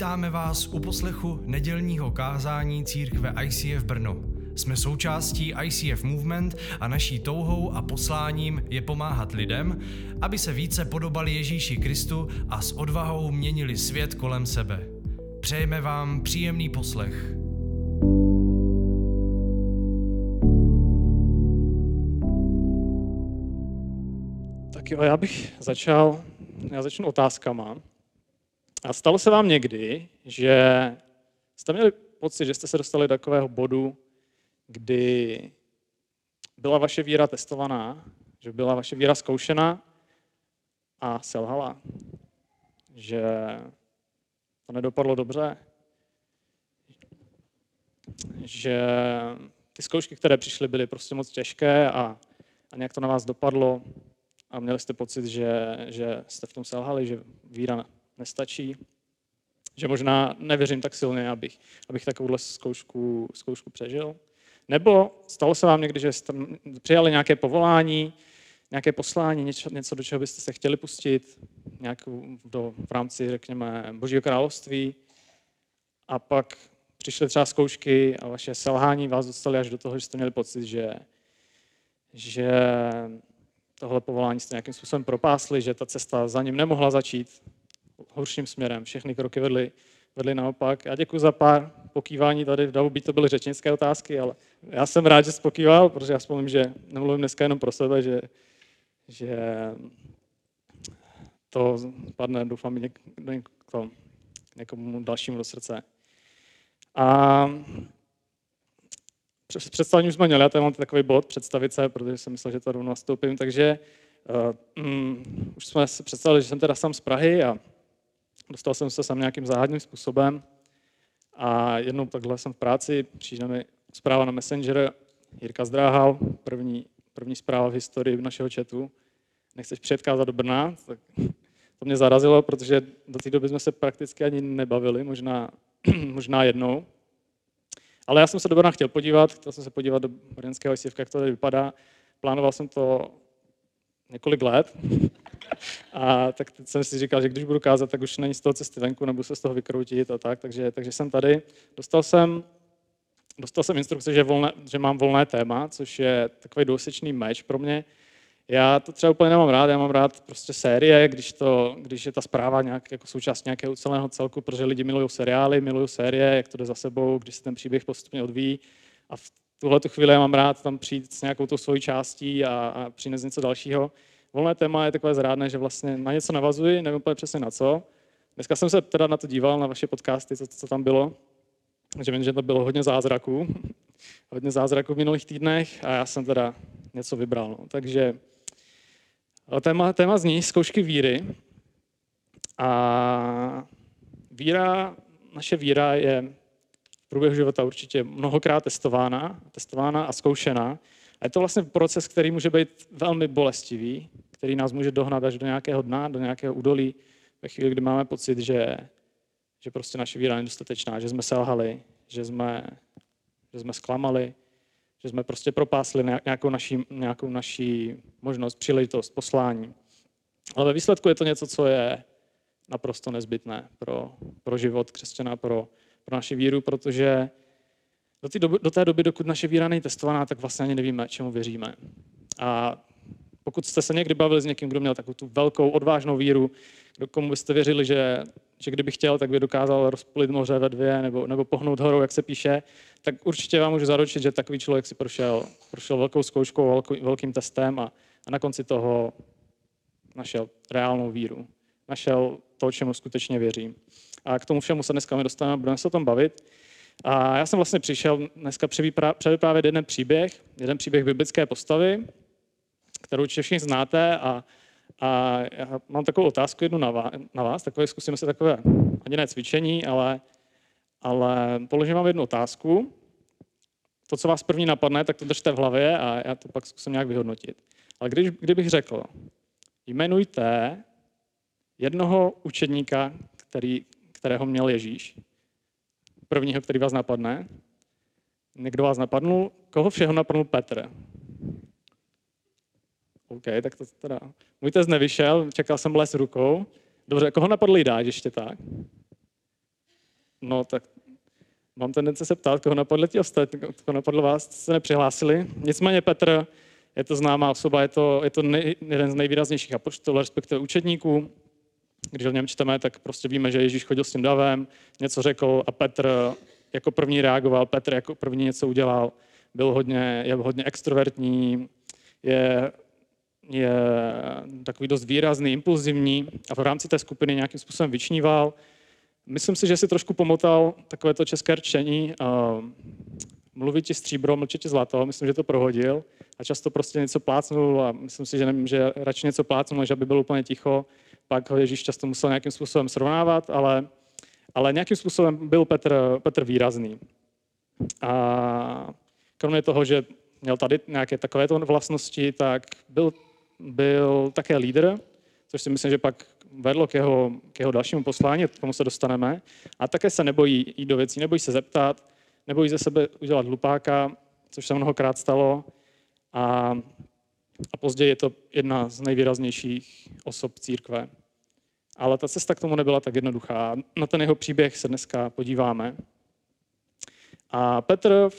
Vítáme vás u poslechu nedělního kázání církve ICF Brno. Jsme součástí ICF Movement a naší touhou a posláním je pomáhat lidem, aby se více podobali Ježíši Kristu a s odvahou měnili svět kolem sebe. Přejeme vám příjemný poslech. Tak jo, já bych začal, já začnu otázkama. A stalo se vám někdy, že jste měli pocit, že jste se dostali do takového bodu, kdy byla vaše víra testovaná, že byla vaše víra zkoušena a selhala, že to nedopadlo dobře, že ty zkoušky, které přišly, byly prostě moc těžké a, a nějak to na vás dopadlo a měli jste pocit, že, že jste v tom selhali, že víra nestačí, že možná nevěřím tak silně, abych, abych takovouhle zkoušku, zkoušku přežil. Nebo stalo se vám někdy, že jste přijali nějaké povolání, nějaké poslání, něco, něco do čeho byste se chtěli pustit, nějakou do, v rámci, řekněme, Božího království a pak přišly třeba zkoušky a vaše selhání vás dostali až do toho, že jste měli pocit, že, že tohle povolání jste nějakým způsobem propásli, že ta cesta za ním nemohla začít horším směrem. Všechny kroky vedly, vedly naopak. Já děkuji za pár pokývání tady, v Davu by to byly řečnické otázky, ale já jsem rád, že jsi pokýval, protože já vzpomínám, že nemluvím dneska jenom pro sebe, že, že to padne, doufám, něk, někomu, někomu dalšímu do srdce. A představení už jsme měli, já tady mám takový bod, představit se, protože jsem myslel, že to rovnou nastoupím, takže uh, um, už jsme si představili, že jsem teda sám z Prahy a dostal jsem se sem nějakým záhadným způsobem a jednou takhle jsem v práci, přijde mi zpráva na Messenger, Jirka Zdráhal, první, první zpráva v historii našeho chatu, nechceš předkázat do Brna, tak to mě zarazilo, protože do té doby jsme se prakticky ani nebavili, možná, možná jednou. Ale já jsem se do Brna chtěl podívat, chtěl jsem se podívat do brněnského ICF, jak to tady vypadá. Plánoval jsem to několik let. A tak jsem si říkal, že když budu kázat, tak už není z toho cesty venku, nebudu se z toho vykroutit a tak. Takže, takže jsem tady. Dostal jsem, dostal jsem instrukce, že, volné, že mám volné téma, což je takový dvousečný meč pro mě. Já to třeba úplně nemám rád, já mám rád prostě série, když, to, když je ta zpráva nějak, jako součást nějakého celého celku, protože lidi milují seriály, milují série, jak to jde za sebou, když se ten příběh postupně odvíjí. A v tuhle tu chvíli já mám rád tam přijít s nějakou tou svojí částí a, a přinést něco dalšího. Volné téma je takové zrádné, že vlastně na něco navazuji, nevím úplně přesně na co. Dneska jsem se teda na to díval, na vaše podcasty, co, co tam bylo. Takže vím, že to bylo hodně zázraků. hodně zázraků v minulých týdnech a já jsem teda něco vybral. No. Takže téma, téma zní zkoušky víry. A víra, naše víra je v průběhu života určitě mnohokrát testována, testována a zkoušená. A je to vlastně proces, který může být velmi bolestivý, který nás může dohnat až do nějakého dna, do nějakého údolí, ve chvíli, kdy máme pocit, že, že prostě naše víra je nedostatečná, že jsme selhali, že jsme, že jsme zklamali, že jsme prostě propásli nějakou naší, nějakou naší možnost, příležitost, poslání. Ale ve výsledku je to něco, co je naprosto nezbytné pro, pro život křesťana, pro, pro naši víru, protože do té, doby, do té doby, dokud naše víra není testovaná, tak vlastně ani nevíme, čemu věříme. A pokud jste se někdy bavili s někým, kdo měl takovou tu velkou, odvážnou víru, do komu byste věřili, že, že kdyby chtěl, tak by dokázal rozpolit moře ve dvě nebo, nebo pohnout horou, jak se píše, tak určitě vám můžu zaručit, že takový člověk si prošel, prošel velkou zkouškou, velký, velkým testem a, a na konci toho našel reálnou víru. Našel to, čemu skutečně věřím. A k tomu všemu se dneska my dostaneme, budeme se o tom bavit. A já jsem vlastně přišel dneska převyprávět jeden příběh, jeden příběh biblické postavy, kterou všichni znáte a, a já mám takovou otázku jednu na vás, na vás takové zkusíme se takové, ani ne cvičení, ale, ale položím vám jednu otázku. To, co vás první napadne, tak to držte v hlavě a já to pak zkusím nějak vyhodnotit. Ale když, kdybych řekl, jmenujte jednoho učedníka, který, kterého měl Ježíš, prvního, který vás napadne. Někdo vás napadnul? Koho všeho napadnul Petr? OK, tak to teda... Můj test nevyšel, čekal jsem les rukou. Dobře, koho napadl Jidáš ještě tak? No tak mám tendence se ptát, koho napadli ti ostatní, koho napadlo vás, se nepřihlásili. Nicméně Petr je to známá osoba, je to, je to nej, jeden z nejvýraznějších apoštolů, respektive učedníků. Když o něm čteme, tak prostě víme, že Ježíš chodil s tím davem, něco řekl a Petr jako první reagoval, Petr jako první něco udělal, byl hodně, je hodně extrovertní, je, je takový dost výrazný, impulzivní a v rámci té skupiny nějakým způsobem vyčníval. Myslím si, že si trošku pomotal takové to české rčení, mluvit ti stříbro, mlčet ti zlato, myslím, že to prohodil a často prostě něco plácnul a myslím si, že, nevím, že radši něco plácnul, než aby byl úplně ticho. Pak ho Ježíš často musel nějakým způsobem srovnávat, ale, ale nějakým způsobem byl Petr, Petr výrazný. A kromě toho, že měl tady nějaké takovéto vlastnosti, tak byl, byl také lídr, což si myslím, že pak vedlo k jeho, k jeho dalšímu poslání, k tomu se dostaneme. A také se nebojí jít do věcí, nebojí se zeptat, nebojí ze sebe udělat hlupáka, což se mnohokrát stalo. A, a později je to jedna z nejvýraznějších osob církve. Ale ta cesta k tomu nebyla tak jednoduchá. Na ten jeho příběh se dneska podíváme. A Petr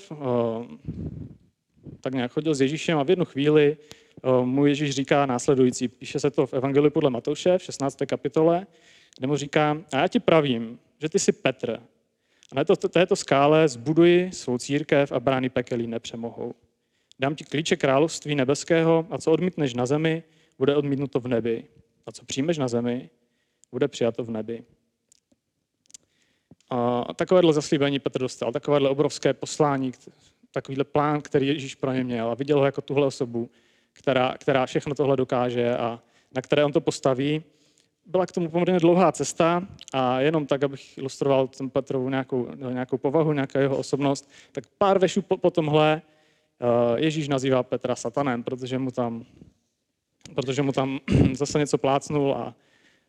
tak nějak chodil s Ježíšem a v jednu chvíli mu Ježíš říká následující. Píše se to v Evangeliu podle Matouše v 16. kapitole, kde mu říká, a já ti pravím, že ty jsi Petr. A na to, této skále zbuduji svou církev a brány pekelí nepřemohou. Dám ti klíče království nebeského a co odmítneš na zemi, bude odmítnuto v nebi. A co přijmeš na zemi, bude přijato v nebi. A takovéhle zaslíbení Petr dostal, takovéhle obrovské poslání, takovýhle plán, který Ježíš pro ně měl a viděl ho jako tuhle osobu, která, která všechno tohle dokáže a na které on to postaví. Byla k tomu poměrně dlouhá cesta a jenom tak, abych ilustroval ten Petrovu nějakou, nějakou povahu, nějakou jeho osobnost, tak pár vešů po, po tomhle eh, Ježíš nazývá Petra satanem, protože mu tam, protože mu tam zase něco plácnul a,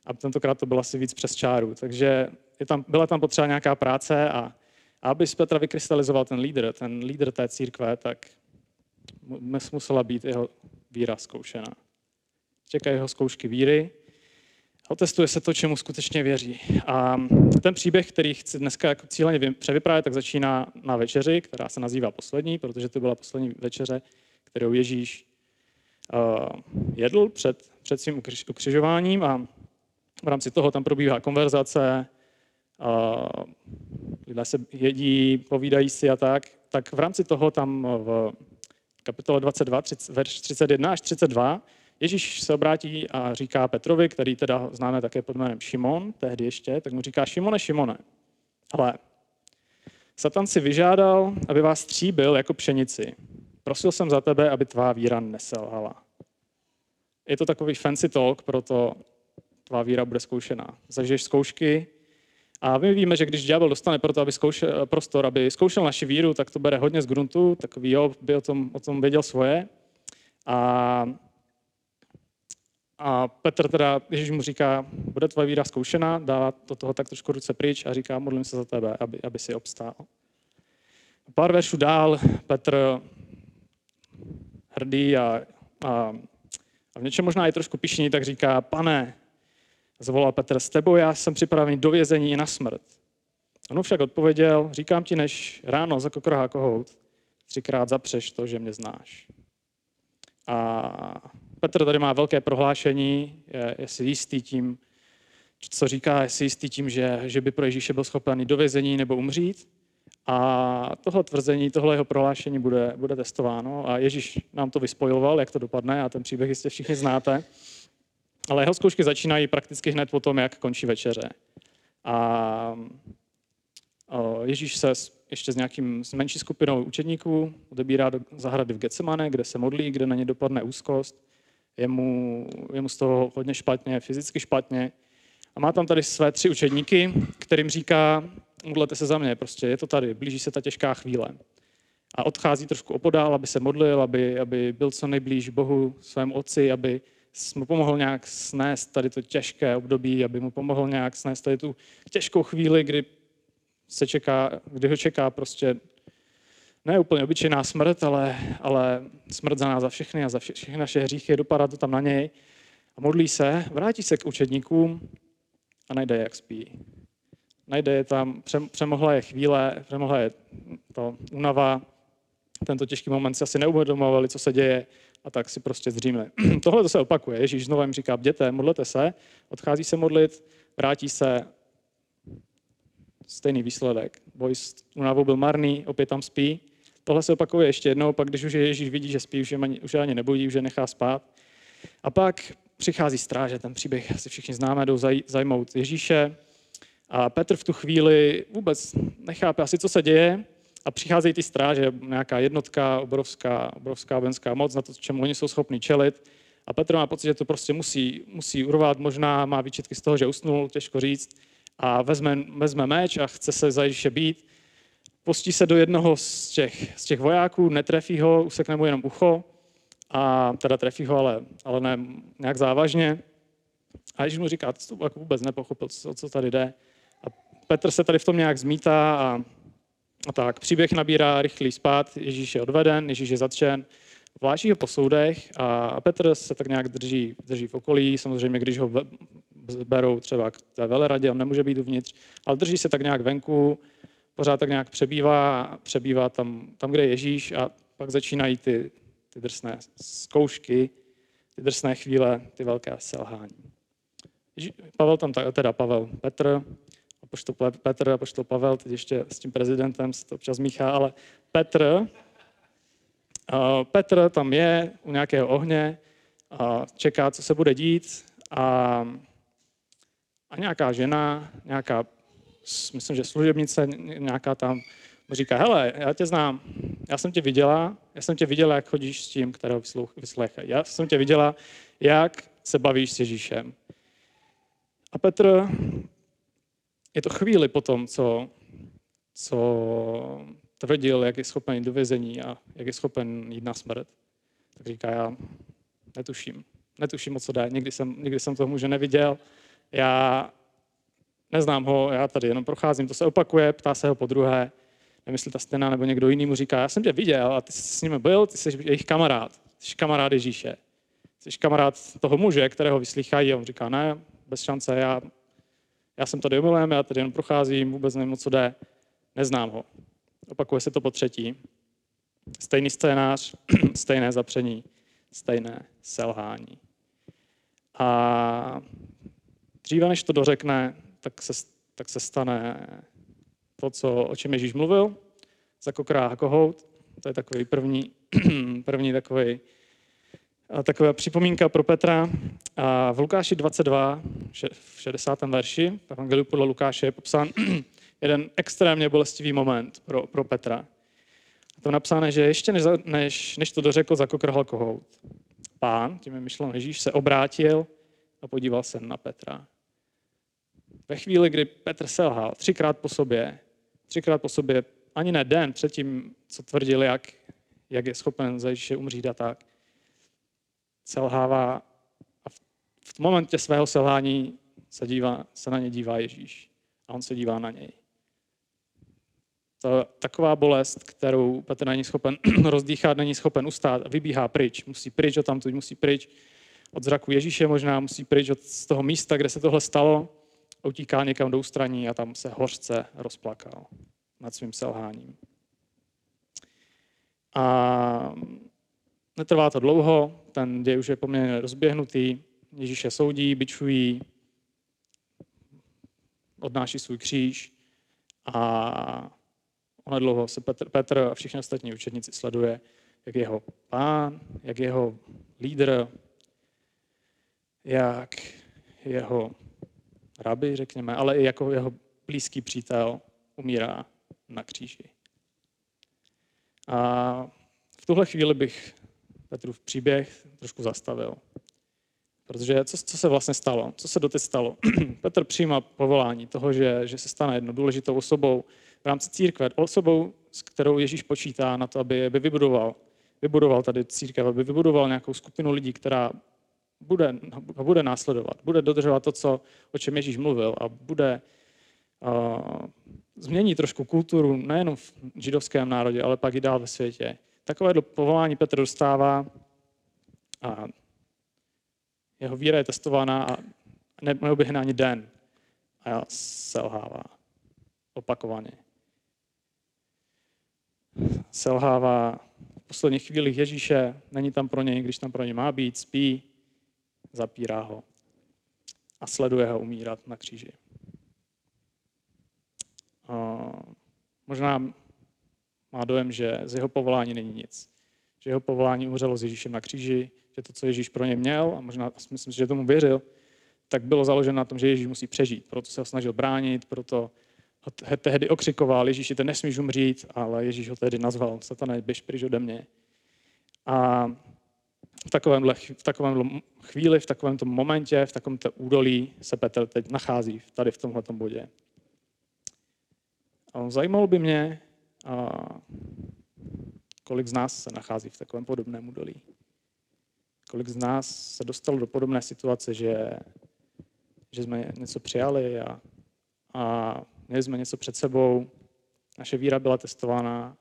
a tentokrát to bylo asi víc přes čáru. Takže je tam, byla tam potřeba nějaká práce a, a aby z Petra vykrystalizoval ten lídr, ten lídr té církve, tak musela být jeho víra zkoušena. Čekají jeho zkoušky víry otestuje se to, čemu skutečně věří. A ten příběh, který chci dneska jako cíleně převyprávět, tak začíná na večeři, která se nazývá poslední, protože to byla poslední večeře, kterou Ježíš uh, jedl před, před svým ukřižováním a v rámci toho tam probíhá konverzace, uh, lidé se jedí, povídají si a tak, tak v rámci toho tam v kapitole 22, 30, verš 31 až 32, Ježíš se obrátí a říká Petrovi, který teda známe také pod jménem Šimon, tehdy ještě, tak mu říká Šimone, Šimone, ale Satan si vyžádal, aby vás stříbil jako pšenici. Prosil jsem za tebe, aby tvá víra neselhala. Je to takový fancy talk, proto tvá víra bude zkoušená. Zažiješ zkoušky, a my víme, že když ďábel dostane pro to, aby zkoušel, prostor, aby zkoušel naši víru, tak to bere hodně z gruntu, takový jo, by o tom, o tom věděl svoje. A, a Petr teda, Ježíš mu říká, bude tvoje víra zkoušena, dá do toho tak trošku ruce pryč a říká, modlím se za tebe, aby, aby si obstál. Pár veršů dál Petr hrdý a, a, a v něčem možná i trošku pišný, tak říká, pane, Zvolal Petr, s tebou já jsem připravený do vězení i na smrt. On však odpověděl, říkám ti, než ráno za kokrohá kohout, třikrát zapřeš to, že mě znáš. A Petr tady má velké prohlášení, je, je si jistý tím, co říká, je si jistý tím, že, že by pro Ježíše byl schopen do vězení nebo umřít. A tohle tvrzení, tohle jeho prohlášení bude, bude testováno a Ježíš nám to vyspojoval, jak to dopadne a ten příběh jistě všichni znáte. Ale jeho zkoušky začínají prakticky hned po tom, jak končí večeře. A Ježíš se ještě s nějakým s menší skupinou učedníků odebírá do zahrady v Getsemane, kde se modlí, kde na ně dopadne úzkost. Je mu, je mu z toho hodně špatně, fyzicky špatně. A má tam tady své tři učedníky, kterým říká, modlete se za mě, prostě je to tady, blíží se ta těžká chvíle. A odchází trošku opodál, aby se modlil, aby, aby byl co nejblíž Bohu, svému otci, aby mu pomohl nějak snést tady to těžké období, aby mu pomohl nějak snést tady tu těžkou chvíli, kdy, se čeká, kdy ho čeká prostě ne úplně obyčejná smrt, ale, ale smrt za nás za všechny a za všechny naše hříchy, dopadá to tam na něj a modlí se, vrátí se k učedníkům a najde, jak spí. najde je tam, přemohla je chvíle, přemohla je to únava, tento těžký moment si asi neuvědomovali, co se děje, a tak si prostě zříme. Tohle to se opakuje. Ježíš znovu jim říká, bděte, modlete se, odchází se modlit, vrátí se, stejný výsledek. Boj s únavou byl marný, opět tam spí. Tohle se opakuje ještě jednou, pak když už je Ježíš vidí, že spí, už je, ani, už je ani nebudí, už je nechá spát. A pak přichází stráže, ten příběh asi všichni známe, jdou zaj, zajmout Ježíše. A Petr v tu chvíli vůbec nechápe asi, co se děje, a přicházejí ty stráže, nějaká jednotka, obrovská, obrovská vojenská moc na to, čemu oni jsou schopni čelit. A Petr má pocit, že to prostě musí, musí urvat, možná má výčitky z toho, že usnul, těžko říct. A vezme, vezme meč a chce se za Ježíše být. Postí se do jednoho z těch, z těch vojáků, netrefí ho, usekne mu jenom ucho, a teda trefí ho, ale, ale ne nějak závažně. A Ježíš mu říká, to jako vůbec nepochopil, co, co tady jde. A Petr se tady v tom nějak zmítá a a tak, příběh nabírá rychlý spát, Ježíš je odveden, Ježíš je zatčen, vláčí ho po soudech a Petr se tak nějak drží, drží v okolí, samozřejmě když ho berou třeba k té veleradě, on nemůže být uvnitř, ale drží se tak nějak venku, pořád tak nějak přebývá, přebývá tam, tam, kde je Ježíš a pak začínají ty, ty drsné zkoušky, ty drsné chvíle, ty velké selhání. Pavel tam, teda Pavel, Petr, apoštol Petr, apoštol Pavel, teď ještě s tím prezidentem se to občas míchá, ale Petr, Petr tam je u nějakého ohně, čeká, co se bude dít a, a nějaká žena, nějaká, myslím, že služebnice, nějaká tam říká, hele, já tě znám, já jsem tě viděla, já jsem tě viděla, jak chodíš s tím, kterého vyslecháš. Já jsem tě viděla, jak se bavíš s Ježíšem. A Petr je to chvíli po tom, co, co tvrdil, jak je schopen jít do vězení a jak je schopen jít na smrt, tak říká, já netuším. Netuším, o co jde. Nikdy jsem, nikdy jsem toho muže neviděl. Já neznám ho, já tady jenom procházím. To se opakuje, ptá se ho po druhé. Nemyslí ta stena nebo někdo jiný mu říká, já jsem tě viděl a ty jsi s nimi byl, ty jsi jejich kamarád. Jsi kamarád Ježíše. Jsi kamarád toho muže, kterého vyslýchají a on říká, ne, bez šance, já já jsem tady omylem, já tady jen procházím, vůbec nevím, co jde, neznám ho. Opakuje se to po třetí. Stejný scénář, stejné zapření, stejné selhání. A dříve, než to dořekne, tak se, tak se stane to, co, o čem Ježíš mluvil, zakokrá kohout. To je takový první, první takový taková připomínka pro Petra. A v Lukáši 22, v 60. verši, v Evangeliu podle Lukáše je popsán jeden extrémně bolestivý moment pro, pro Petra. A to napsáno, že ještě než, než, než to dořekl, zakokrhal kohout. Pán, tím je myšleno Ježíš, se obrátil a podíval se na Petra. Ve chvíli, kdy Petr selhal třikrát po sobě, třikrát po sobě, ani ne den předtím, co tvrdil, jak, jak je schopen za Ježíše umřít a tak, selhává a v, v momentě svého selhání se, dívá, se na ně dívá Ježíš a on se dívá na něj. To taková bolest, kterou Petr není schopen rozdýchat, není schopen ustát a vybíhá pryč. Musí pryč od tamtud, musí pryč od zraku Ježíše možná, musí pryč od z toho místa, kde se tohle stalo, utíká někam do ústraní a tam se hořce rozplakal nad svým selháním. A Netrvá to dlouho, ten děj už je poměrně rozběhnutý, Ježíše soudí, bičují, odnáší svůj kříž a onedlouho se Petr, Petr a všichni ostatní učedníci sleduje, jak jeho pán, jak jeho lídr, jak jeho rabi, řekněme, ale i jako jeho blízký přítel umírá na kříži. A v tuhle chvíli bych Petrův příběh trošku zastavil. Protože co, co se vlastně stalo? Co se doteď stalo? Petr přijímá povolání toho, že, že se stane jednou důležitou osobou v rámci církve, osobou, s kterou Ježíš počítá na to, aby, aby vybudoval, vybudoval tady církev, aby vybudoval nějakou skupinu lidí, která bude, bude následovat, bude dodržovat to, co, o čem Ježíš mluvil a bude uh, změnit trošku kulturu nejenom v židovském národě, ale pak i dál ve světě. Takové povolání Petr dostává a jeho víra je testována a neuběhne ani den a selhává. opakovaně. Selhává v posledních chvílích Ježíše, není tam pro něj, když tam pro něj má být, spí, zapírá ho a sleduje ho umírat na kříži. A možná má dojem, že z jeho povolání není nic. Že jeho povolání umřelo s Ježíšem na kříži, že to, co Ježíš pro ně měl, a možná myslím, že tomu věřil, tak bylo založeno na tom, že Ježíš musí přežít. Proto se ho snažil bránit, proto ho tehdy okřikoval, Ježíši, ty nesmíš umřít, ale Ježíš ho tehdy nazval, satane, běž pryč ode mě. A v takovémhle, v takovémhle chvíli, v takovémto momentě, v takovémto údolí se Petr teď nachází, tady v tomhle bodě. A zajímalo by mě, kolik z nás se nachází v takovém podobném údolí. Kolik z nás se dostalo do podobné situace, že, že jsme něco přijali a, a měli jsme něco před sebou, naše víra byla testována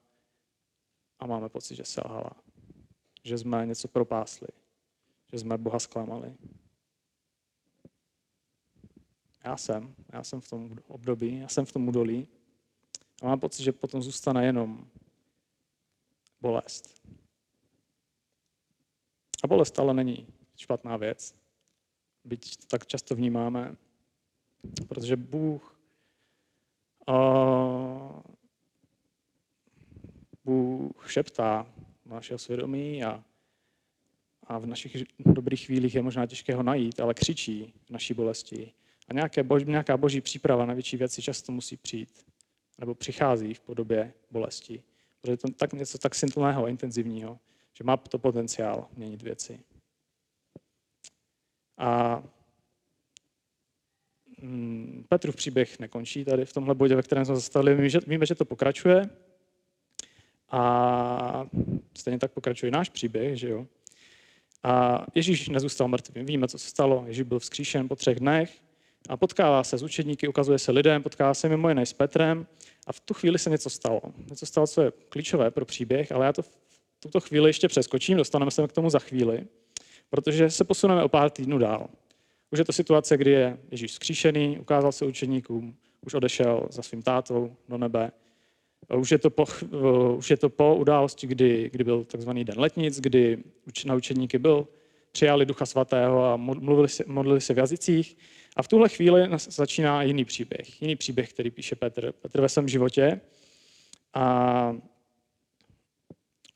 a máme pocit, že selhala. Že jsme něco propásli. Že jsme Boha zklamali. Já jsem. Já jsem v tom období, já jsem v tom údolí. A mám pocit, že potom zůstane jenom bolest. A bolest ale není špatná věc, byť to tak často vnímáme, protože Bůh Bůh šeptá našeho svědomí a, a v našich dobrých chvílích je možná těžké ho najít, ale křičí v naší bolesti. A nějaké bož, nějaká boží příprava na větší věci často musí přijít nebo přichází v podobě bolesti. Protože je to tak něco tak silného, intenzivního, že má to potenciál měnit věci. A mm, Petrův příběh nekončí tady v tomhle bodě, ve kterém jsme zastavili. Víme, že, víme, že to pokračuje. A stejně tak pokračuje náš příběh, že jo. A Ježíš nezůstal mrtvý. Víme, co se stalo. Ježíš byl vzkříšen po třech dnech a potkává se s učedníky, ukazuje se lidem, potkává se mimo jiné s Petrem a v tu chvíli se něco stalo. Něco stalo, co je klíčové pro příběh, ale já to v tuto chvíli ještě přeskočím, dostaneme se k tomu za chvíli, protože se posuneme o pár týdnů dál. Už je to situace, kdy je Ježíš zkříšený, ukázal se učeníkům, už odešel za svým tátou do nebe. Už je to po, už je to po události, kdy, kdy byl takzvaný den letnic, kdy na učeníky byl, přijali Ducha Svatého a modlili se, modlili se v jazycích. A v tuhle chvíli začíná jiný příběh. Jiný příběh, který píše Petr. Petr ve svém životě. A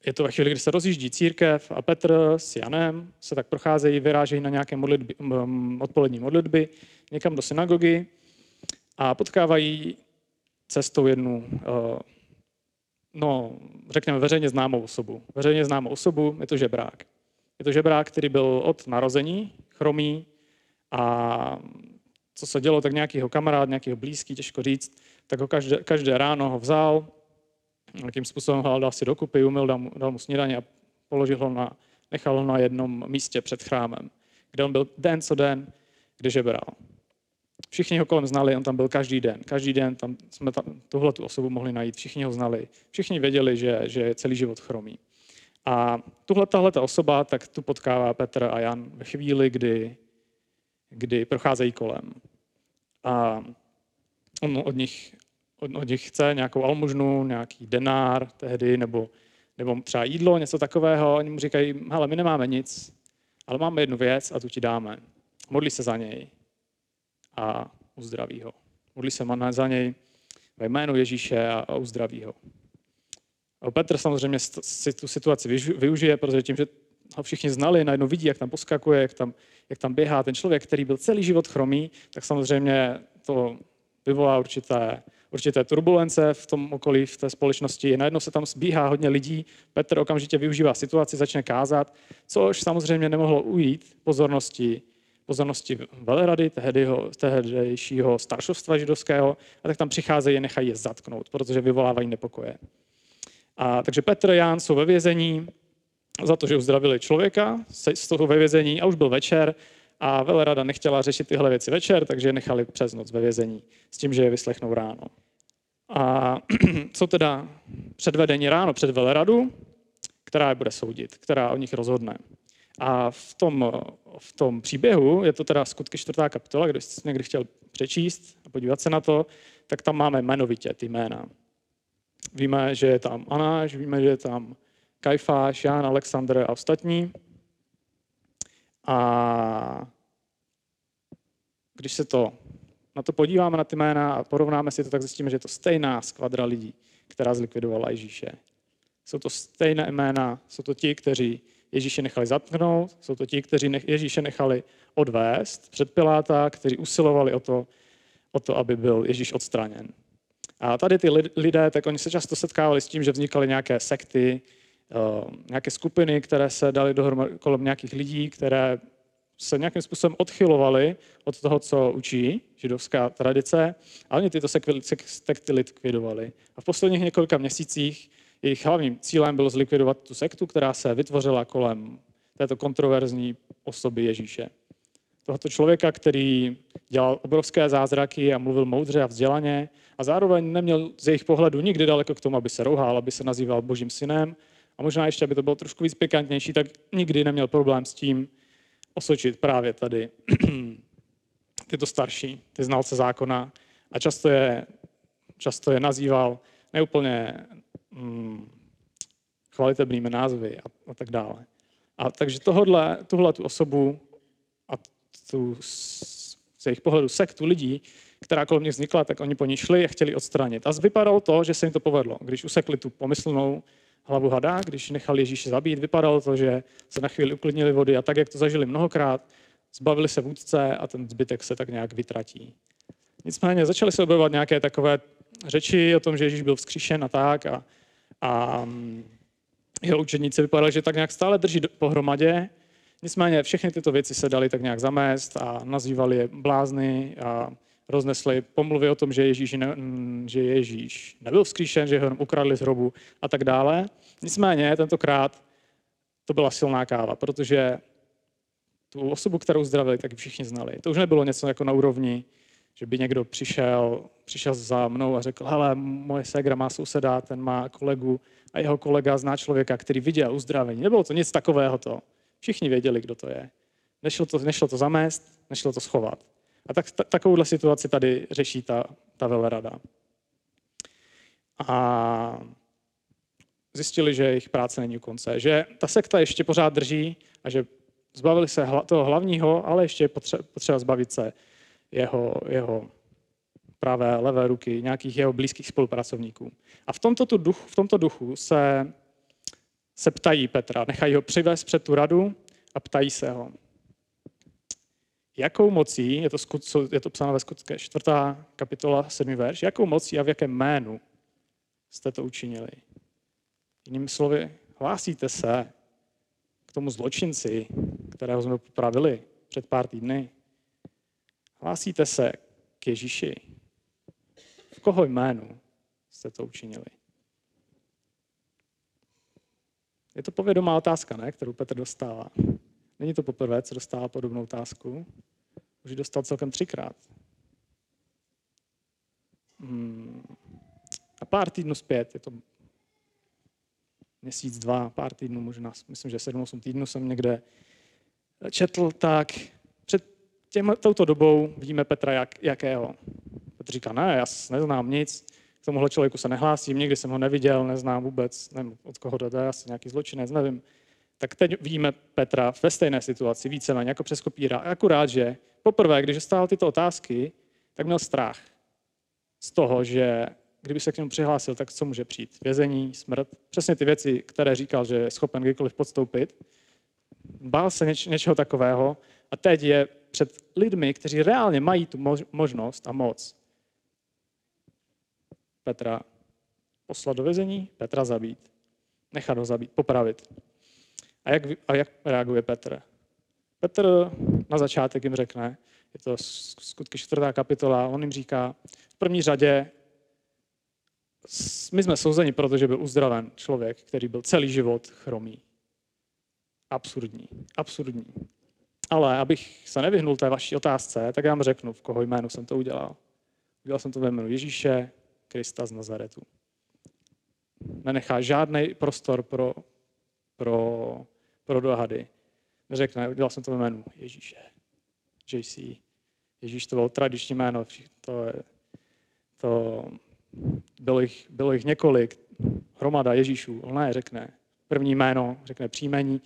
je to ve chvíli, kdy se rozjíždí církev a Petr s Janem se tak procházejí, vyrážejí na nějaké modlitby, odpolední modlitby někam do synagogy a potkávají cestou jednu, eh, no, řekněme, veřejně známou osobu. Veřejně známou osobu je to žebrák. Je to žebrák, který byl od narození chromý, a co se dělo, tak nějakýho kamarád, nějakýho blízký, těžko říct, tak ho každé, každé ráno ho vzal, nějakým způsobem ho dal si dokupy, umyl, dal mu, dal mu snídaně a položil ho na, nechal ho na jednom místě před chrámem, kde on byl den co den, kde žebral. Všichni ho kolem znali, on tam byl každý den. Každý den tam jsme tam, tuhle tu osobu mohli najít, všichni ho znali. Všichni věděli, že, že je celý život chromý. A tuhle tahle osoba, tak tu potkává Petr a Jan ve chvíli, kdy kdy procházejí kolem. A on od nich, od, od nich chce nějakou almužnu, nějaký denár tehdy, nebo, nebo třeba jídlo, něco takového. Oni mu říkají, hele, my nemáme nic, ale máme jednu věc a tu ti dáme. Modlí se za něj a uzdraví ho. Modlí se za něj ve jménu Ježíše a, uzdraví ho. Petr samozřejmě si tu situaci využije, protože tím, že ho všichni znali, najednou vidí, jak tam poskakuje, jak tam, jak tam běhá ten člověk, který byl celý život chromý, tak samozřejmě to vyvolá určité, určité turbulence v tom okolí, v té společnosti. Najednou se tam zbíhá hodně lidí, Petr okamžitě využívá situaci, začne kázat, což samozřejmě nemohlo ujít pozornosti pozornosti velerady, tehdejho, tehdejšího staršovstva židovského, a tak tam přicházejí a nechají je zatknout, protože vyvolávají nepokoje. A, takže Petr a Jan jsou ve vězení, za to, že uzdravili člověka z toho ve vězení a už byl večer a velerada nechtěla řešit tyhle věci večer, takže je nechali přes noc ve vězení s tím, že je vyslechnou ráno. A co teda předvedení ráno před veleradu, která je bude soudit, která o nich rozhodne. A v tom v tom příběhu, je to teda skutky čtvrtá kapitola, kdo jste někdy chtěl přečíst a podívat se na to, tak tam máme jmenovitě ty jména. Víme, že je tam Anáš, víme, že je tam Kajfáš, Jan, Alexandr a ostatní. A když se to na to podíváme na ty jména a porovnáme si to, tak zjistíme, že je to stejná skvadra lidí, která zlikvidovala Ježíše. Jsou to stejné jména, jsou to ti, kteří Ježíše nechali zatknout, jsou to ti, kteří Ježíše nechali odvést před Piláta, kteří usilovali o to, o to, aby byl Ježíš odstraněn. A tady ty lidé, tak oni se často setkávali s tím, že vznikaly nějaké sekty, eh, nějaké skupiny, které se dali dohromady kolem nějakých lidí, které se nějakým způsobem odchylovali od toho, co učí židovská tradice, a oni tyto sekty likvidovali. A v posledních několika měsících jejich hlavním cílem bylo zlikvidovat tu sektu, která se vytvořila kolem této kontroverzní osoby Ježíše. Tohoto člověka, který dělal obrovské zázraky a mluvil moudře a vzdělaně a zároveň neměl z jejich pohledu nikdy daleko k tomu, aby se rouhal, aby se nazýval božím synem a možná ještě, aby to bylo trošku víc pikantnější, tak nikdy neměl problém s tím osočit právě tady tyto starší, ty znalce zákona a často je, často je nazýval neúplně mm, chvalitebnými názvy a, a tak dále. A takže tohle, tuhle tu osobu a tu z jejich pohledu sektu lidí, která kolem nich vznikla, tak oni po ní šli a chtěli odstranit. A vypadalo to, že se jim to povedlo. Když usekli tu pomyslnou hlavu hada, když nechali Ježíše zabít, vypadalo to, že se na chvíli uklidnili vody a tak, jak to zažili mnohokrát, zbavili se vůdce a ten zbytek se tak nějak vytratí. Nicméně začaly se objevovat nějaké takové řeči o tom, že Ježíš byl vzkříšen a tak a, a mm, jeho učeníci vypadali, že tak nějak stále drží pohromadě. Nicméně všechny tyto věci se daly tak nějak zamést a nazývali je blázny a roznesli pomluvy o tom, že Ježíš, ne, mm, že Ježíš nebyl vzkříšen, že ho ukradli z hrobu a tak dále. Nicméně tentokrát to byla silná káva, protože tu osobu, kterou zdravili, tak všichni znali. To už nebylo něco jako na úrovni, že by někdo přišel, přišel za mnou a řekl, hele, moje ségra má souseda, ten má kolegu a jeho kolega zná člověka, který viděl uzdravení. Nebylo to nic takového to. Všichni věděli, kdo to je. Nešlo to, nešlo to zamést, nešlo to schovat. A tak, ta, takovouhle situaci tady řeší ta, ta velerada. A zjistili, že jejich práce není u konce, že ta sekta ještě pořád drží a že zbavili se hla, toho hlavního, ale ještě je potřeba, potřeba zbavit se jeho, jeho pravé, levé ruky, nějakých jeho blízkých spolupracovníků. A v tomto, tu duchu, v tomto duchu se, se ptají Petra, nechají ho přivést před tu radu a ptají se ho, jakou mocí, je to, skut, je to psáno ve skutské čtvrtá kapitola, sedmý verš, jakou mocí a v jakém jménu jste to učinili. Jinými slovy, hlásíte se k tomu zločinci, kterého jsme popravili před pár týdny. Hlásíte se k Ježíši. V koho jménu jste to učinili? Je to povědomá otázka, ne, kterou Petr dostává. Není to poprvé, co dostává podobnou otázku. Už ji dostal celkem třikrát. Hmm. A pár týdnů zpět, je to měsíc, dva, pár týdnů možná, myslím, že 7-8 týdnů jsem někde četl, tak těm, touto dobou vidíme Petra jak, jakého. Petr říká, ne, já neznám nic, k tomuhle člověku se nehlásím, nikdy jsem ho neviděl, neznám vůbec, nevím, od koho je, asi nějaký zločinec, nevím. Tak teď vidíme Petra ve stejné situaci, víceméně jako přes kopíra. Akurát, že poprvé, když stál tyto otázky, tak měl strach z toho, že kdyby se k němu přihlásil, tak co může přijít? Vězení, smrt, přesně ty věci, které říkal, že je schopen kdykoliv podstoupit. Bál se něč, něčeho takového a teď je před lidmi, kteří reálně mají tu možnost a moc Petra poslat do vězení, Petra zabít, nechat ho zabít, popravit. A jak, a jak reaguje Petr? Petr na začátek jim řekne, je to skutky čtvrtá kapitola, on jim říká, v první řadě my jsme souzeni, protože byl uzdraven člověk, který byl celý život chromý. Absurdní, absurdní. Ale abych se nevyhnul té vaší otázce, tak já vám řeknu, v koho jménu jsem to udělal. Udělal jsem to ve jménu Ježíše Krista z Nazaretu. Nenechá žádný prostor pro, pro, pro dohady. Neřekne, udělal jsem to ve jménu Ježíše. JC. Ježíš to bylo tradiční jméno. To, je, to bylo, jich, bylo jich několik, hromada Ježíšů. On ne, řekne první jméno, řekne příjmení,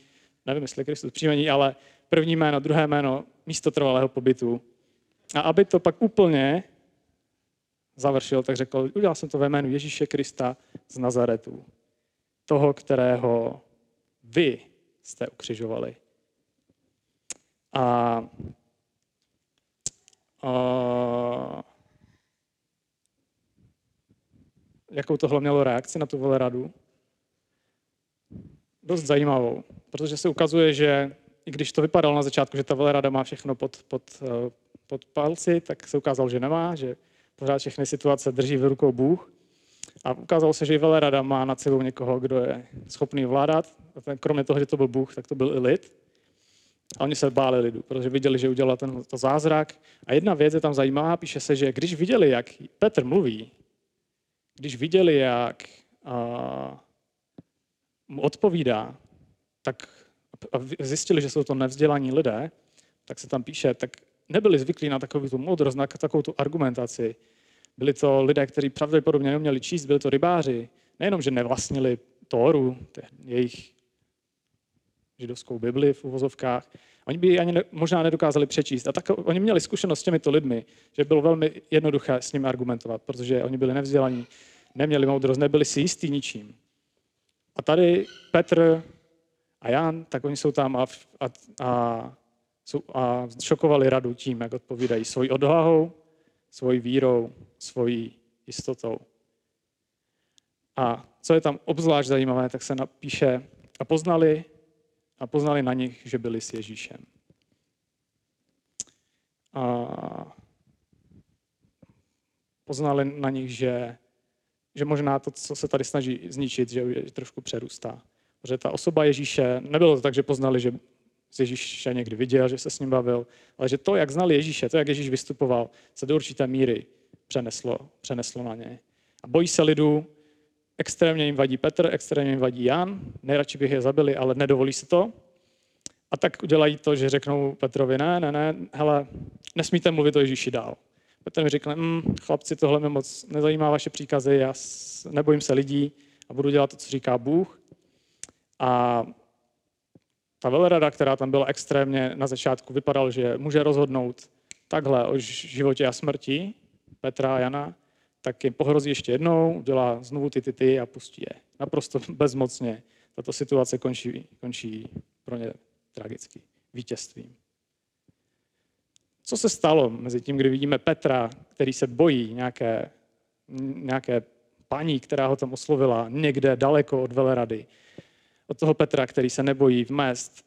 nevím, jestli Kristus příjmení, ale první jméno, druhé jméno, místo trvalého pobytu. A aby to pak úplně završil, tak řekl, udělal jsem to ve jménu Ježíše Krista z Nazaretu, toho, kterého vy jste ukřižovali. A, a jakou tohle mělo reakci na tu veleradu? Dost zajímavou, protože se ukazuje, že i když to vypadalo na začátku, že ta velerada má všechno pod, pod, eh, pod palci, tak se ukázalo, že nemá, že pořád všechny situace drží v rukou Bůh. A ukázalo se, že i velerada má nad sebou někoho, kdo je schopný vládat. A ten, kromě toho, že to byl Bůh, tak to byl i lid. A oni se báli lidu, protože viděli, že udělal ten to zázrak. A jedna věc je tam zajímavá, píše se, že když viděli, jak Petr mluví, když viděli, jak a, mu odpovídá, tak a zjistili, že jsou to nevzdělaní lidé, tak se tam píše, tak nebyli zvyklí na takovou tu moudrost, na takovou tu argumentaci. Byli to lidé, kteří pravděpodobně neuměli číst, byli to rybáři. Nejenom, že nevlastnili Tóru, jejich židovskou Bibli v uvozovkách, oni by ji ani ne, možná nedokázali přečíst. A tak oni měli zkušenost s těmito lidmi, že bylo velmi jednoduché s nimi argumentovat, protože oni byli nevzdělaní, neměli moudrost, nebyli si jistí ničím. A tady Petr a Jan, tak oni jsou tam a, a, a, a šokovali radu tím, jak odpovídají svojí odvahou, svojí vírou, svojí jistotou. A co je tam obzvlášť zajímavé, tak se napíše, a poznali, a poznali na nich, že byli s Ježíšem. A poznali na nich, že, že možná to, co se tady snaží zničit, že je trošku přerůstá. Protože ta osoba Ježíše, nebylo to tak, že poznali, že z Ježíše někdy viděl, že se s ním bavil, ale že to, jak znali Ježíše, to, jak Ježíš vystupoval, se do určité míry přeneslo, přeneslo na ně. A bojí se lidů, extrémně jim vadí Petr, extrémně jim vadí Jan, nejradši bych je zabili, ale nedovolí se to. A tak udělají to, že řeknou Petrovi, ne, ne, ne, hele, nesmíte mluvit o Ježíši dál. Petr mi řekne, mm, chlapci, tohle mě moc nezajímá vaše příkazy, já nebojím se lidí a budu dělat to, co říká Bůh. A ta velerada, která tam byla extrémně na začátku, vypadal, že může rozhodnout takhle o životě a smrti Petra a Jana, tak jim pohrozí ještě jednou, udělá znovu ty ty, ty a pustí je. Naprosto bezmocně. Tato situace končí, končí pro ně tragicky vítězstvím. Co se stalo mezi tím, kdy vidíme Petra, který se bojí nějaké, nějaké paní, která ho tam oslovila někde daleko od velerady, od toho Petra, který se nebojí vmést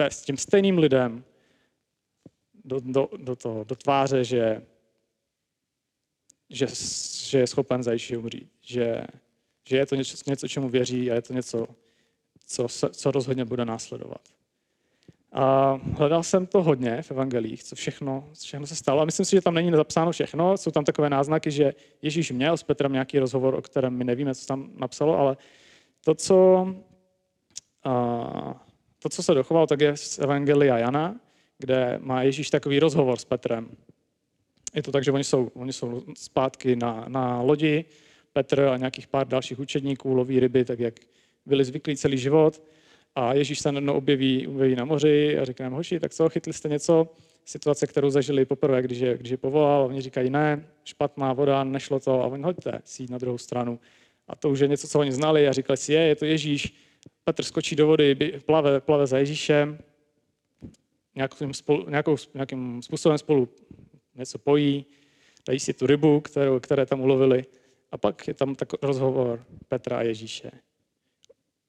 s tím stejným lidem do, do, do, toho, do tváře, že, že, že je schopen zajištěji umřít, že, že je to něco, něco, čemu věří a je to něco, co, co rozhodně bude následovat. A hledal jsem to hodně v evangelích, co všechno, co všechno se stalo. A myslím si, že tam není zapsáno všechno. Jsou tam takové náznaky, že Ježíš měl s Petrem nějaký rozhovor, o kterém my nevíme, co tam napsalo, ale to, co, to, co se dochovalo, tak je z Evangelia Jana, kde má Ježíš takový rozhovor s Petrem. Je to tak, že oni jsou, oni jsou zpátky na, na lodi, Petr a nějakých pár dalších učedníků loví ryby, tak jak byli zvyklí celý život. A Ježíš se najednou objeví, objeví na moři a říká jim, hoši, tak co, chytli jste něco? Situace, kterou zažili poprvé, když je, když je povolal, oni říkají, ne, špatná voda, nešlo to, a oni hoďte si na druhou stranu. A to už je něco, co oni znali a říkali si, je, je to Ježíš. Petr skočí do vody, plave, plave za Ježíšem, nějakým, spolu, nějakou, nějakým způsobem spolu něco pojí, dají si tu rybu, kterou, které tam ulovili. A pak je tam tak rozhovor Petra a Ježíše.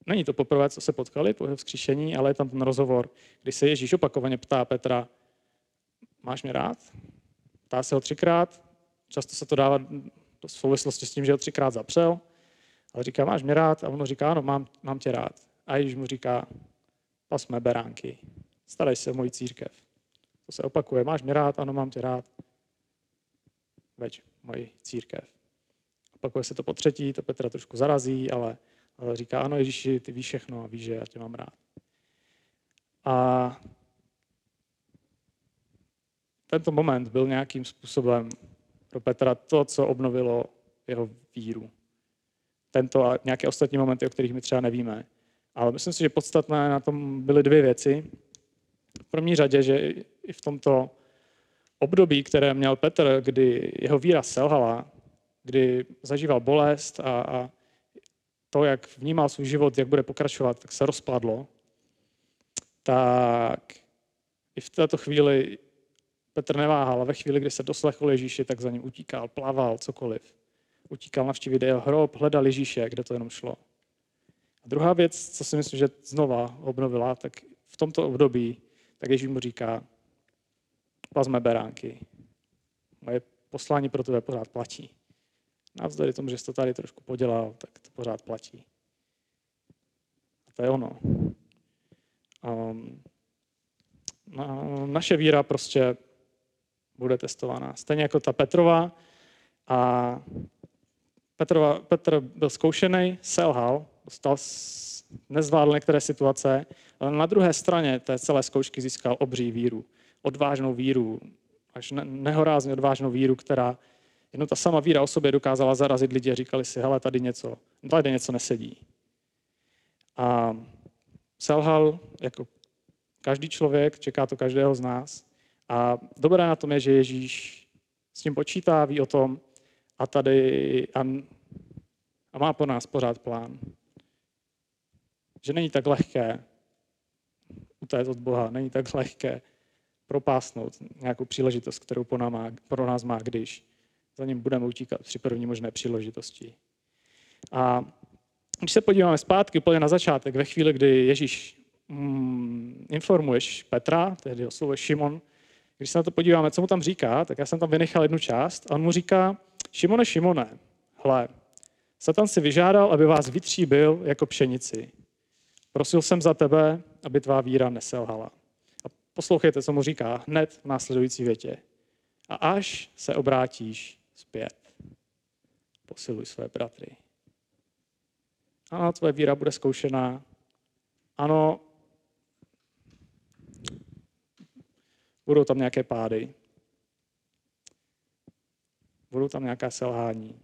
Není to poprvé, co se potkali po jeho vzkříšení, ale je tam ten rozhovor, kdy se Ježíš opakovaně ptá Petra, máš mě rád? Ptá se ho třikrát, často se to dává do souvislosti s tím, že ho třikrát zapřel, ale říká, máš mě rád? A on říká, ano, mám, mám tě rád. A Ježíš mu říká, pas mé beránky, starej se o moji církev. To se opakuje, máš mě rád? Ano, mám tě rád. Veď moji církev. Opakuje se to po třetí, to Petra trošku zarazí, ale ale říká, ano Ježíši, ty víš všechno a víš, že já tě mám rád. A tento moment byl nějakým způsobem pro Petra to, co obnovilo jeho víru. Tento a nějaké ostatní momenty, o kterých my třeba nevíme. Ale myslím si, že podstatné na tom byly dvě věci. V první řadě, že i v tomto období, které měl Petr, kdy jeho víra selhala, kdy zažíval bolest a, a to, jak vnímal svůj život, jak bude pokračovat, tak se rozpadlo, tak i v této chvíli Petr neváhal a ve chvíli, kdy se doslechl Ježíši, tak za ním utíkal, plaval, cokoliv. Utíkal navštívit jeho hrob, hledal Ježíše, kde to jenom šlo. A druhá věc, co si myslím, že znova obnovila, tak v tomto období, tak Ježíš mu říká, plazme beránky. Moje poslání pro tebe pořád platí. Navzdory tomu, že jsi to tady trošku podělal, tak to pořád platí. A to je ono. Um, naše víra prostě bude testovaná. Stejně jako ta Petrova. A Petrova, Petr byl zkoušený, selhal, dostal, nezvládl některé situace, ale na druhé straně té celé zkoušky získal obří víru, odvážnou víru, až nehorázně odvážnou víru, která jenom ta sama víra o sobě dokázala zarazit lidi a říkali si, hele, tady něco, tady něco nesedí. A selhal jako každý člověk, čeká to každého z nás. A dobré na tom je, že Ježíš s tím počítá, ví o tom a tady a, a má po nás pořád plán. Že není tak lehké utéct od Boha, není tak lehké propásnout nějakou příležitost, kterou po nás má, pro nás má, když za ním budeme utíkat při první možné příležitosti. A když se podíváme zpátky úplně na začátek, ve chvíli, kdy Ježíš mm, informuješ Petra, tehdy oslovuje Šimon, když se na to podíváme, co mu tam říká, tak já jsem tam vynechal jednu část a on mu říká, Šimone, Šimone, hle, Satan si vyžádal, aby vás vytříbil jako pšenici. Prosil jsem za tebe, aby tvá víra neselhala. A poslouchejte, co mu říká hned v následující větě. A až se obrátíš zpět, posiluj své bratry. Ano, tvoje víra bude zkoušená. Ano, Budou tam nějaké pády. Budou tam nějaká selhání.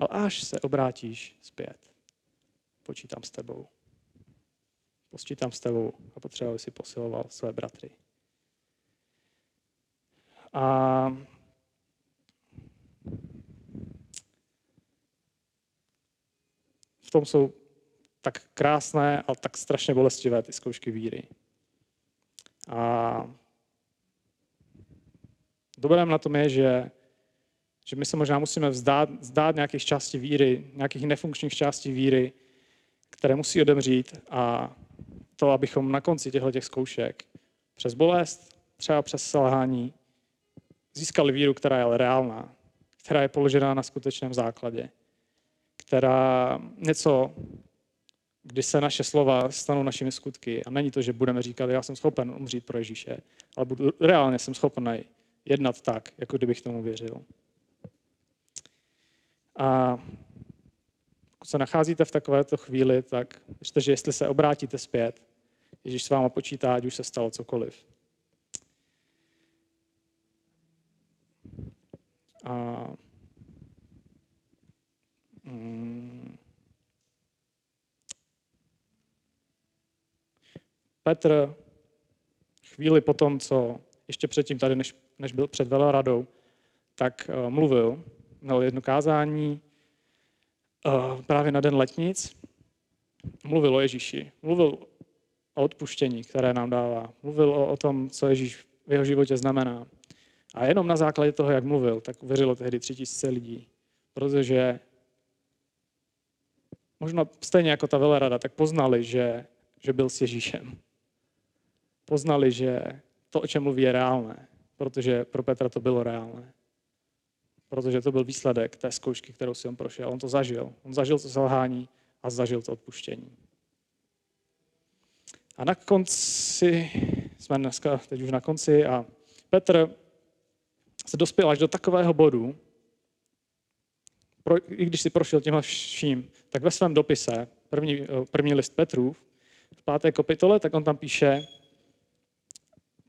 Ale až se obrátíš zpět, počítám s tebou. Počítám s tebou a potřebuji si posiloval své bratry. A v tom jsou tak krásné, ale tak strašně bolestivé ty zkoušky víry. A Dobrém na tom je, že, že my se možná musíme vzdát, vzdát nějakých částí víry, nějakých nefunkčních částí víry, které musí odemřít a to, abychom na konci těchto těch zkoušek přes bolest, třeba přes selhání, získali víru, která je reálná, která je položená na skutečném základě, která něco, kdy se naše slova stanou našimi skutky. A není to, že budeme říkat, já jsem schopen umřít pro Ježíše, ale budu, reálně jsem schopen jednat tak, jako kdybych tomu věřil. A se nacházíte v takovéto chvíli, tak věřte, že jestli se obrátíte zpět, Ježíš s váma počítá, ať už se stalo cokoliv. A mm, Petr chvíli po tom, co ještě předtím tady, než než byl před veleradou, tak uh, mluvil, měl jedno kázání uh, právě na den letnic, mluvil o Ježíši, mluvil o odpuštění, které nám dává, mluvil o, o tom, co Ježíš v jeho životě znamená. A jenom na základě toho, jak mluvil, tak uvěřilo tehdy tři tisíce lidí, protože možná stejně jako ta velerada, tak poznali, že, že byl s Ježíšem. Poznali, že to, o čem mluví, je reálné protože pro Petra to bylo reálné. Protože to byl výsledek té zkoušky, kterou si on prošel. On to zažil. On zažil to selhání a zažil to odpuštění. A na konci, jsme dneska teď už na konci, a Petr se dospěl až do takového bodu, pro, i když si prošel tímhle vším, tak ve svém dopise, první, první list Petrův, v páté kapitole, tak on tam píše,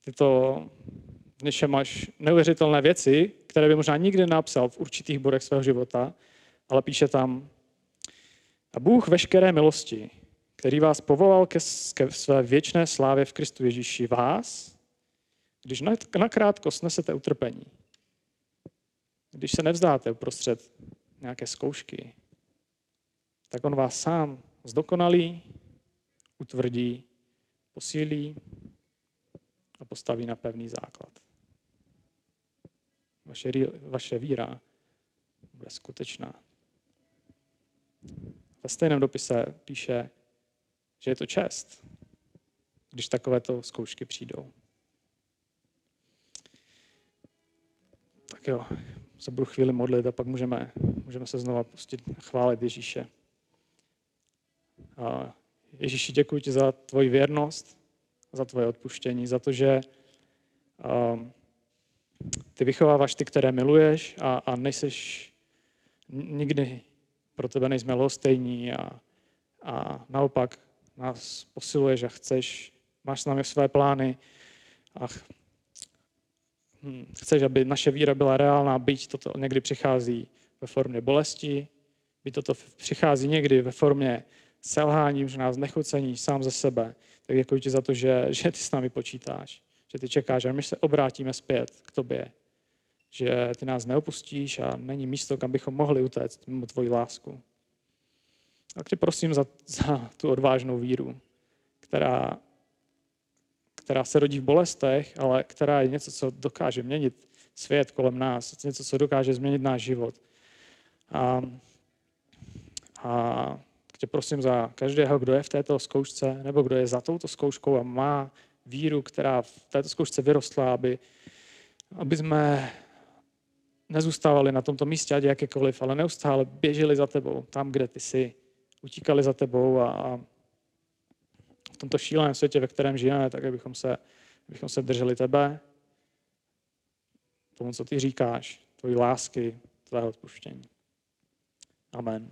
ty to v něčem máš neuvěřitelné věci, které by možná nikdy napsal v určitých bodech svého života, ale píše tam, a Bůh veškeré milosti, který vás povolal ke, své věčné slávě v Kristu Ježíši, vás, když nakrátko snesete utrpení, když se nevzdáte uprostřed nějaké zkoušky, tak on vás sám zdokonalí, utvrdí, posílí a postaví na pevný základ. Vaše, vaše víra bude skutečná. Ve stejném dopise píše, že je to čest, když takovéto zkoušky přijdou. Tak jo, se budu chvíli modlit a pak můžeme, můžeme se znova pustit chválit Ježíše. A Ježíši, děkuji ti za tvoji věrnost, za tvoje odpuštění, za to, že um, ty vychováváš ty, které miluješ a, a nejseš nikdy pro tebe nejsme lhostejní a, a naopak nás posiluješ a chceš, máš s námi své plány a hm, chceš, aby naše víra byla reálná, byť toto někdy přichází ve formě bolesti, byť toto přichází někdy ve formě selhání, že nás nechucení sám ze sebe, tak děkuji ti za to, že, že ty s námi počítáš, že ty čekáš, a my se obrátíme zpět k tobě, že ty nás neopustíš a není místo, kam bychom mohli utéct mimo tvoji lásku. Tak tě prosím za, za tu odvážnou víru, která, která se rodí v bolestech, ale která je něco, co dokáže měnit svět kolem nás, něco, co dokáže změnit náš život. A, a tě prosím za každého, kdo je v této zkoušce, nebo kdo je za touto zkouškou a má víru, která v této zkoušce vyrostla, aby, aby jsme nezůstávali na tomto místě, ať jakékoliv, ale neustále běželi za tebou, tam, kde ty jsi, utíkali za tebou a, a v tomto šíleném světě, ve kterém žijeme, tak abychom se, abychom se drželi tebe, tomu, co ty říkáš, tvojí lásky, tvého odpuštění. Amen.